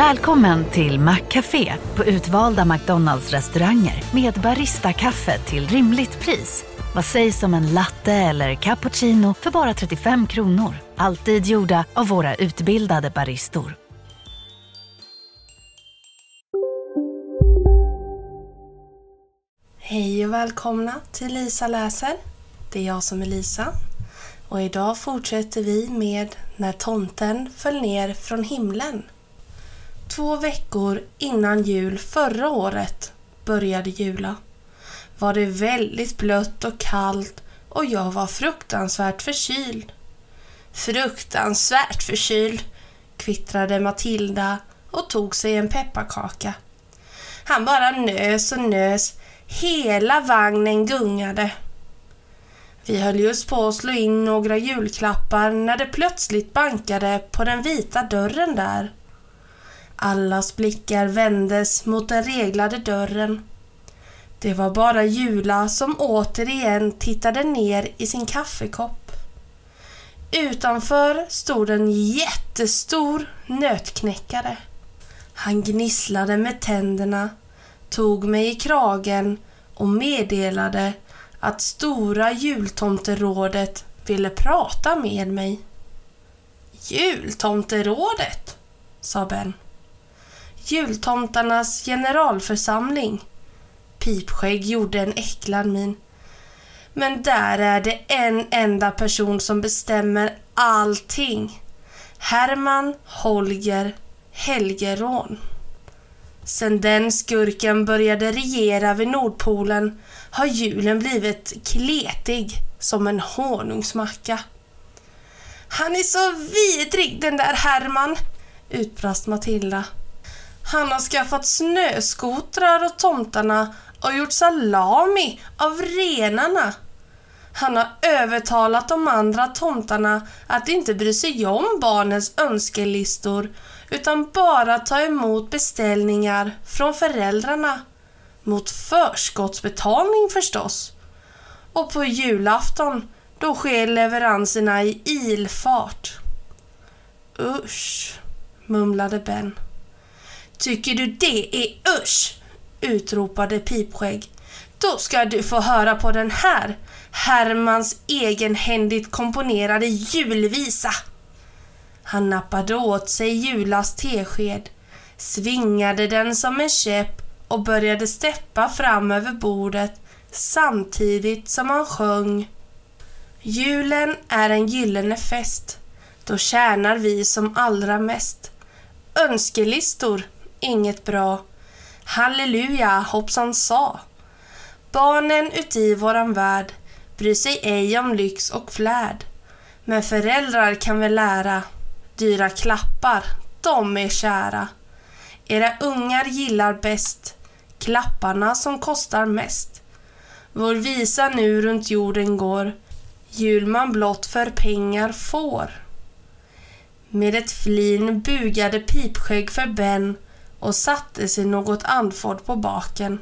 Välkommen till Maccafé på utvalda McDonalds restauranger med Baristakaffe till rimligt pris. Vad sägs om en latte eller cappuccino för bara 35 kronor? Alltid gjorda av våra utbildade baristor. Hej och välkomna till Lisa läser. Det är jag som är Lisa. Och idag fortsätter vi med När tomten föll ner från himlen. Två veckor innan jul förra året började jula. Var det väldigt blött och kallt och jag var fruktansvärt förkyld. Fruktansvärt förkyld, kvittrade Matilda och tog sig en pepparkaka. Han bara nös och nös. Hela vagnen gungade. Vi höll just på att slå in några julklappar när det plötsligt bankade på den vita dörren där. Allas blickar vändes mot den reglade dörren. Det var bara Jula som återigen tittade ner i sin kaffekopp. Utanför stod en jättestor nötknäckare. Han gnisslade med tänderna, tog mig i kragen och meddelade att stora jultomterådet ville prata med mig. Jultomterådet, sa Ben. Jultomtarnas generalförsamling. Pipskägg gjorde en äcklad min. Men där är det en enda person som bestämmer allting. Herman Holger Helgerån. Sen den skurken började regera vid Nordpolen har julen blivit kletig som en honungsmacka. Han är så vidrig den där Herman, utbrast Matilda. Han har skaffat snöskotrar åt tomtarna och gjort salami av renarna. Han har övertalat de andra tomtarna att inte bry sig om barnens önskelistor utan bara ta emot beställningar från föräldrarna. Mot förskottsbetalning förstås. Och på julafton, då sker leveranserna i ilfart. Usch, mumlade Ben. Tycker du det är usch? utropade Pipskägg. Då ska du få höra på den här Hermans egenhändigt komponerade julvisa. Han nappade åt sig Julas tesked, svingade den som en käpp och började steppa fram över bordet samtidigt som han sjöng. Julen är en gyllene fest, då tjänar vi som allra mest. Önskelistor, inget bra. Halleluja, hoppsan sa. Barnen uti våran värld bryr sig ej om lyx och flärd. Men föräldrar kan väl lära, dyra klappar, de är kära. Era ungar gillar bäst klapparna som kostar mest. Vår visa nu runt jorden går, jul man blott för pengar får. Med ett flin bugade Pipskägg för Ben och satte sig något andfådd på baken.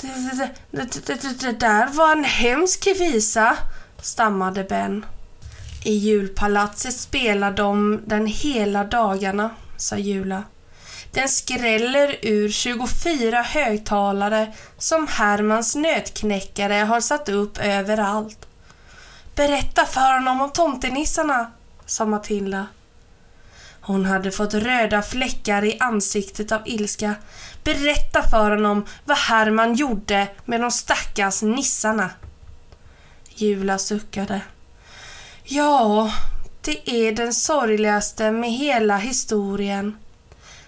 Det, det, det, det, där var en hemsk visa, stammade Ben. I julpalatset spelar de den hela dagarna, sa Jula. Den skräller ur 24 högtalare som Hermans nötknäckare har satt upp överallt. Berätta för honom om tomtenissarna, sa Matilda. Hon hade fått röda fläckar i ansiktet av ilska. Berätta för honom vad Herman gjorde med de stackars nissarna. Jula suckade. Ja, det är den sorgligaste med hela historien.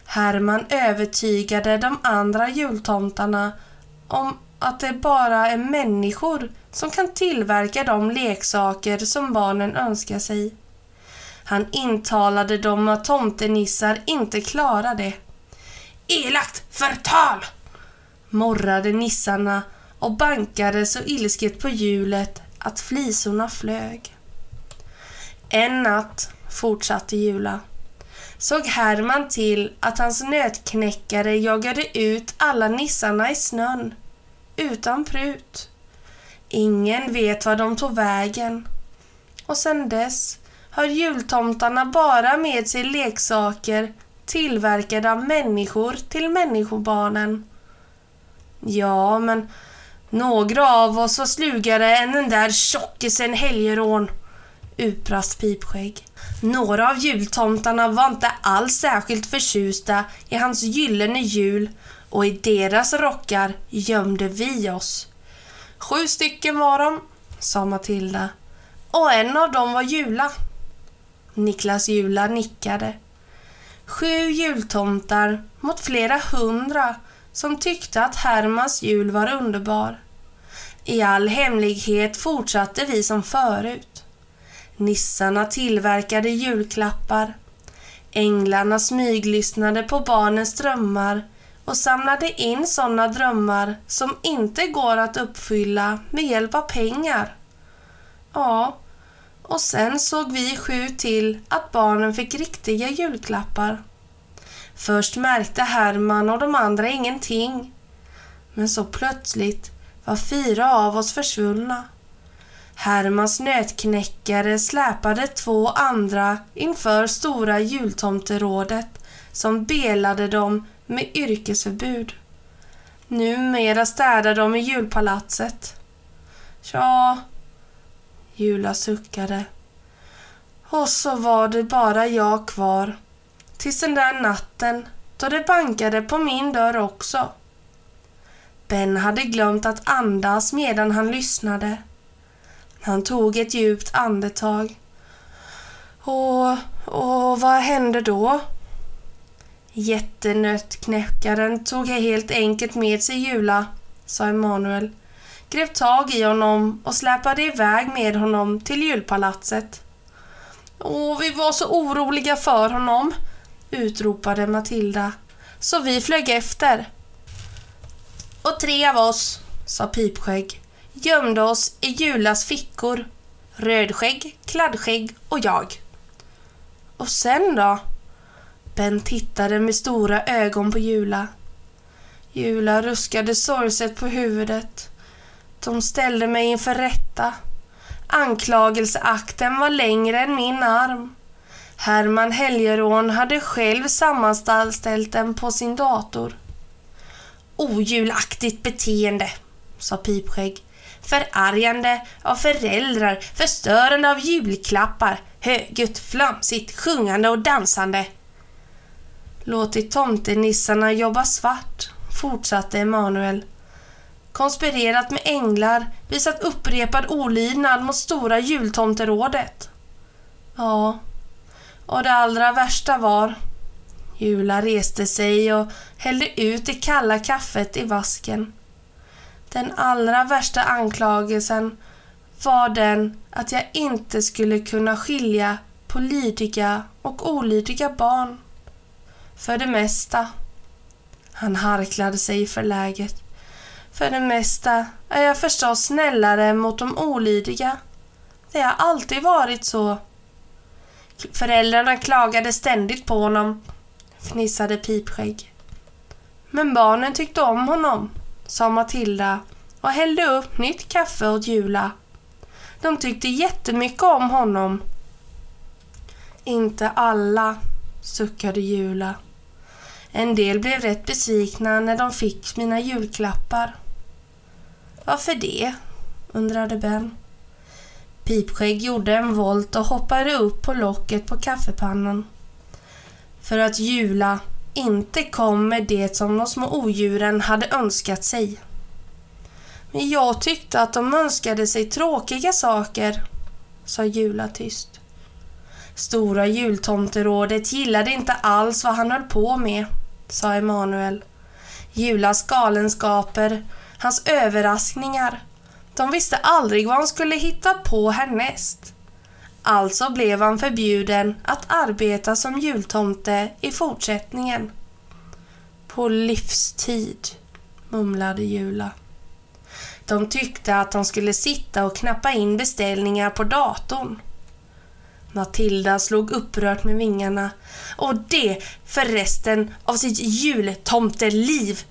Herman övertygade de andra jultomtarna om att det bara är människor som kan tillverka de leksaker som barnen önskar sig. Han intalade dem att tomtenissar inte klarar det. Elakt förtal! morrade nissarna och bankade så ilsket på hjulet att flisorna flög. En natt, fortsatte Jula, såg Herman till att hans nötknäckare jagade ut alla nissarna i snön, utan prut. Ingen vet var de tog vägen. Och sen dess har jultomtarna bara med sig leksaker tillverkade av människor till människobarnen. Ja, men några av oss var slugare än den där tjockisen Helgerån, utbrast Pipskägg. Några av jultomtarna var inte alls särskilt förtjusta i hans gyllene jul och i deras rockar gömde vi oss. Sju stycken var de, sa Matilda, och en av dem var Jula. Niklas Jula nickade. Sju jultomtar mot flera hundra som tyckte att Hermans jul var underbar. I all hemlighet fortsatte vi som förut. Nissarna tillverkade julklappar. Änglarna smyglyssnade på barnens drömmar och samlade in sådana drömmar som inte går att uppfylla med hjälp av pengar. Ja, och sen såg vi sju till att barnen fick riktiga julklappar. Först märkte Herman och de andra ingenting. Men så plötsligt var fyra av oss försvunna. Hermans nötknäckare släpade två andra inför stora jultomterådet som belade dem med yrkesförbud. Numera städar de i julpalatset. Tja, Jula suckade. Och så var det bara jag kvar. Tills den där natten då det bankade på min dörr också. Ben hade glömt att andas medan han lyssnade. Han tog ett djupt andetag. Och, och vad hände då? Jättenötknäckaren tog helt enkelt med sig Jula, sa Emanuel. Grep tag i honom och släpade iväg med honom till julpalatset. Åh, vi var så oroliga för honom, utropade Matilda. Så vi flög efter. Och tre av oss, sa Pipskägg, gömde oss i Julas fickor. Rödskägg, Kladdskägg och jag. Och sen då? Ben tittade med stora ögon på Jula. Jula ruskade sorgset på huvudet. De ställde mig inför rätta. Anklagelseakten var längre än min arm. Herman Helgerån hade själv sammanställt den på sin dator. Ojulaktigt beteende, sa Pipskägg. Förargande av föräldrar, förstörande av julklappar, högljutt, flamsigt, sjungande och dansande. Låtit tomtenissarna jobba svart, fortsatte Emanuel. Konspirerat med änglar, visat upprepad olydnad mot stora jultomterådet. Ja, och det allra värsta var... Jula reste sig och hällde ut det kalla kaffet i vasken. Den allra värsta anklagelsen var den att jag inte skulle kunna skilja på lydiga och olydiga barn. För det mesta. Han harklade sig förläget. För det mesta är jag förstås snällare mot de olydiga. Det har alltid varit så. Föräldrarna klagade ständigt på honom, fnissade Pipskägg. Men barnen tyckte om honom, sa Matilda och hällde upp nytt kaffe åt Jula. De tyckte jättemycket om honom. Inte alla, suckade Jula. En del blev rätt besvikna när de fick mina julklappar. Varför det? undrade Ben. Pipskägg gjorde en volt och hoppade upp på locket på kaffepannan. För att Jula inte kom med det som de små odjuren hade önskat sig. Men jag tyckte att de önskade sig tråkiga saker, sa Jula tyst. Stora jultomterådet gillade inte alls vad han höll på med, sa Emanuel. Julas galenskaper, hans överraskningar. De visste aldrig vad han skulle hitta på härnäst. Alltså blev han förbjuden att arbeta som jultomte i fortsättningen. På livstid, mumlade Jula. De tyckte att de skulle sitta och knappa in beställningar på datorn. Matilda slog upprört med vingarna. Och det för resten av sitt jultomteliv.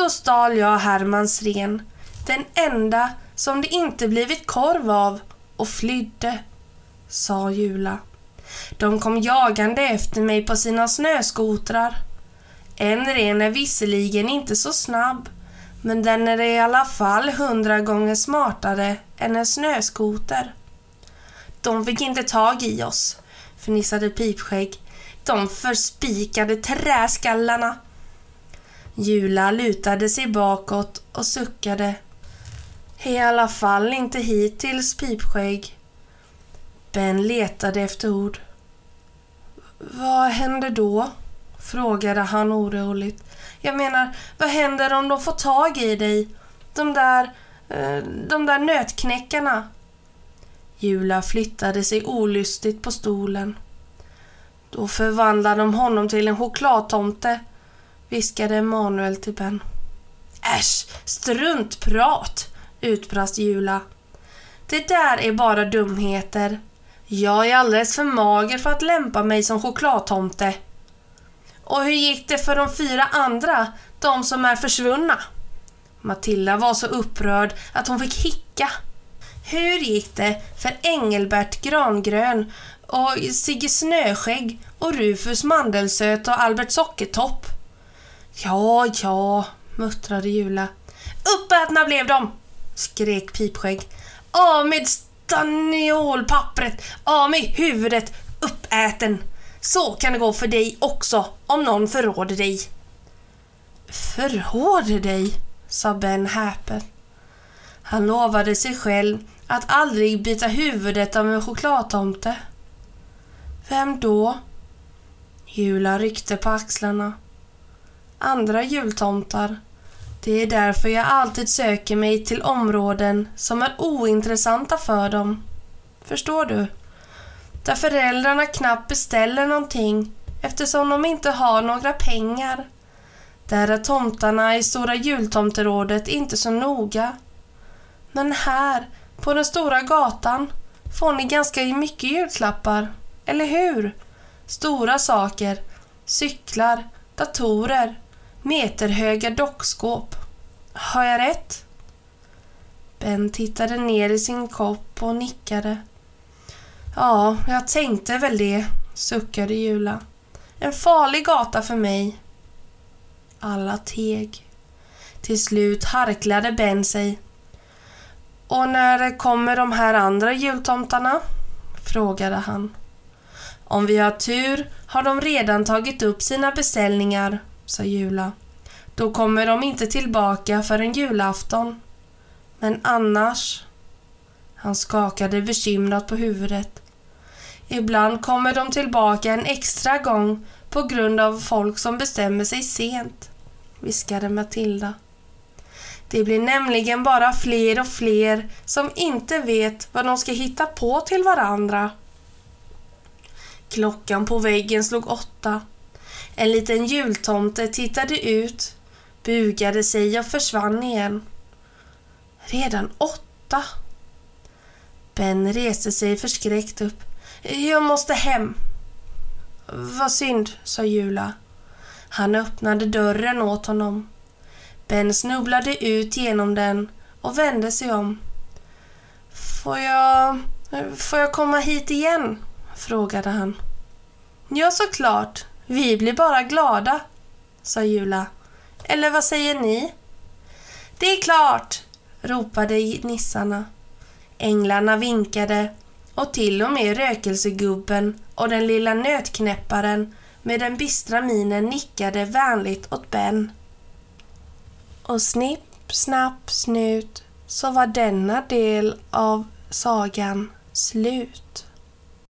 Då stal jag Hermans ren, den enda som det inte blivit korv av och flydde, sa Jula. De kom jagande efter mig på sina snöskotrar. En ren är visserligen inte så snabb, men den är i alla fall hundra gånger smartare än en snöskoter. De fick inte tag i oss, fnissade Pipskägg. De förspikade träskallarna. Jula lutade sig bakåt och suckade. I alla fall inte hittills, Pipskägg. Ben letade efter ord. Vad händer då? frågade han oroligt. Jag menar, vad händer om de får tag i dig? De där, eh, de där nötknäckarna. Jula flyttade sig olystigt på stolen. Då förvandlade de honom till en chokladtomte, viskade Emanuel till Ben. Äsch, struntprat, utbrast Jula. Det där är bara dumheter. Jag är alldeles för mager för att lämpa mig som chokladtomte. Och hur gick det för de fyra andra, de som är försvunna? Matilda var så upprörd att hon fick hicka. Hur gick det för Engelbert Grangrön och Sigge Snöskägg och Rufus Mandelsöt och Albert Sockertopp? Ja, ja, muttrade Jula. Uppätna blev de! skrek Pipskägg. Av med staniolpappret, av med huvudet, uppäten! Så kan det gå för dig också om någon förråder dig. Förråder dig? sa Ben häpen. Han lovade sig själv att aldrig byta huvudet av en chokladtomte. Vem då? Jula ryckte på axlarna. Andra jultomtar. Det är därför jag alltid söker mig till områden som är ointressanta för dem. Förstår du? Där föräldrarna knappt beställer någonting eftersom de inte har några pengar. Där är tomtarna i Stora jultomterådet inte så noga. Men här, på den stora gatan, får ni ganska mycket julklappar. Eller hur? Stora saker. Cyklar, datorer, meterhöga dockskåp. Har jag rätt? Ben tittade ner i sin kopp och nickade. Ja, jag tänkte väl det, suckade Jula. En farlig gata för mig. Alla teg. Till slut harklade Ben sig. Och när kommer de här andra jultomtarna? frågade han. Om vi har tur har de redan tagit upp sina beställningar, sa Jula. Då kommer de inte tillbaka förrän julafton. Men annars... Han skakade bekymrat på huvudet. Ibland kommer de tillbaka en extra gång på grund av folk som bestämmer sig sent, viskade Matilda. Det blir nämligen bara fler och fler som inte vet vad de ska hitta på till varandra. Klockan på väggen slog åtta. En liten jultomte tittade ut, bugade sig och försvann igen. Redan åtta? Ben reste sig förskräckt upp. Jag måste hem. Vad synd, sa Jula. Han öppnade dörren åt honom. Ben snubblade ut genom den och vände sig om. Får jag... Får jag komma hit igen? frågade han. Ja, såklart. Vi blir bara glada, sa Jula. Eller vad säger ni? Det är klart, ropade nissarna. Änglarna vinkade och till och med rökelsegubben och den lilla nötknäpparen med den bistra minen nickade vänligt åt Ben. Och snipp, snapp, snut så var denna del av sagan slut.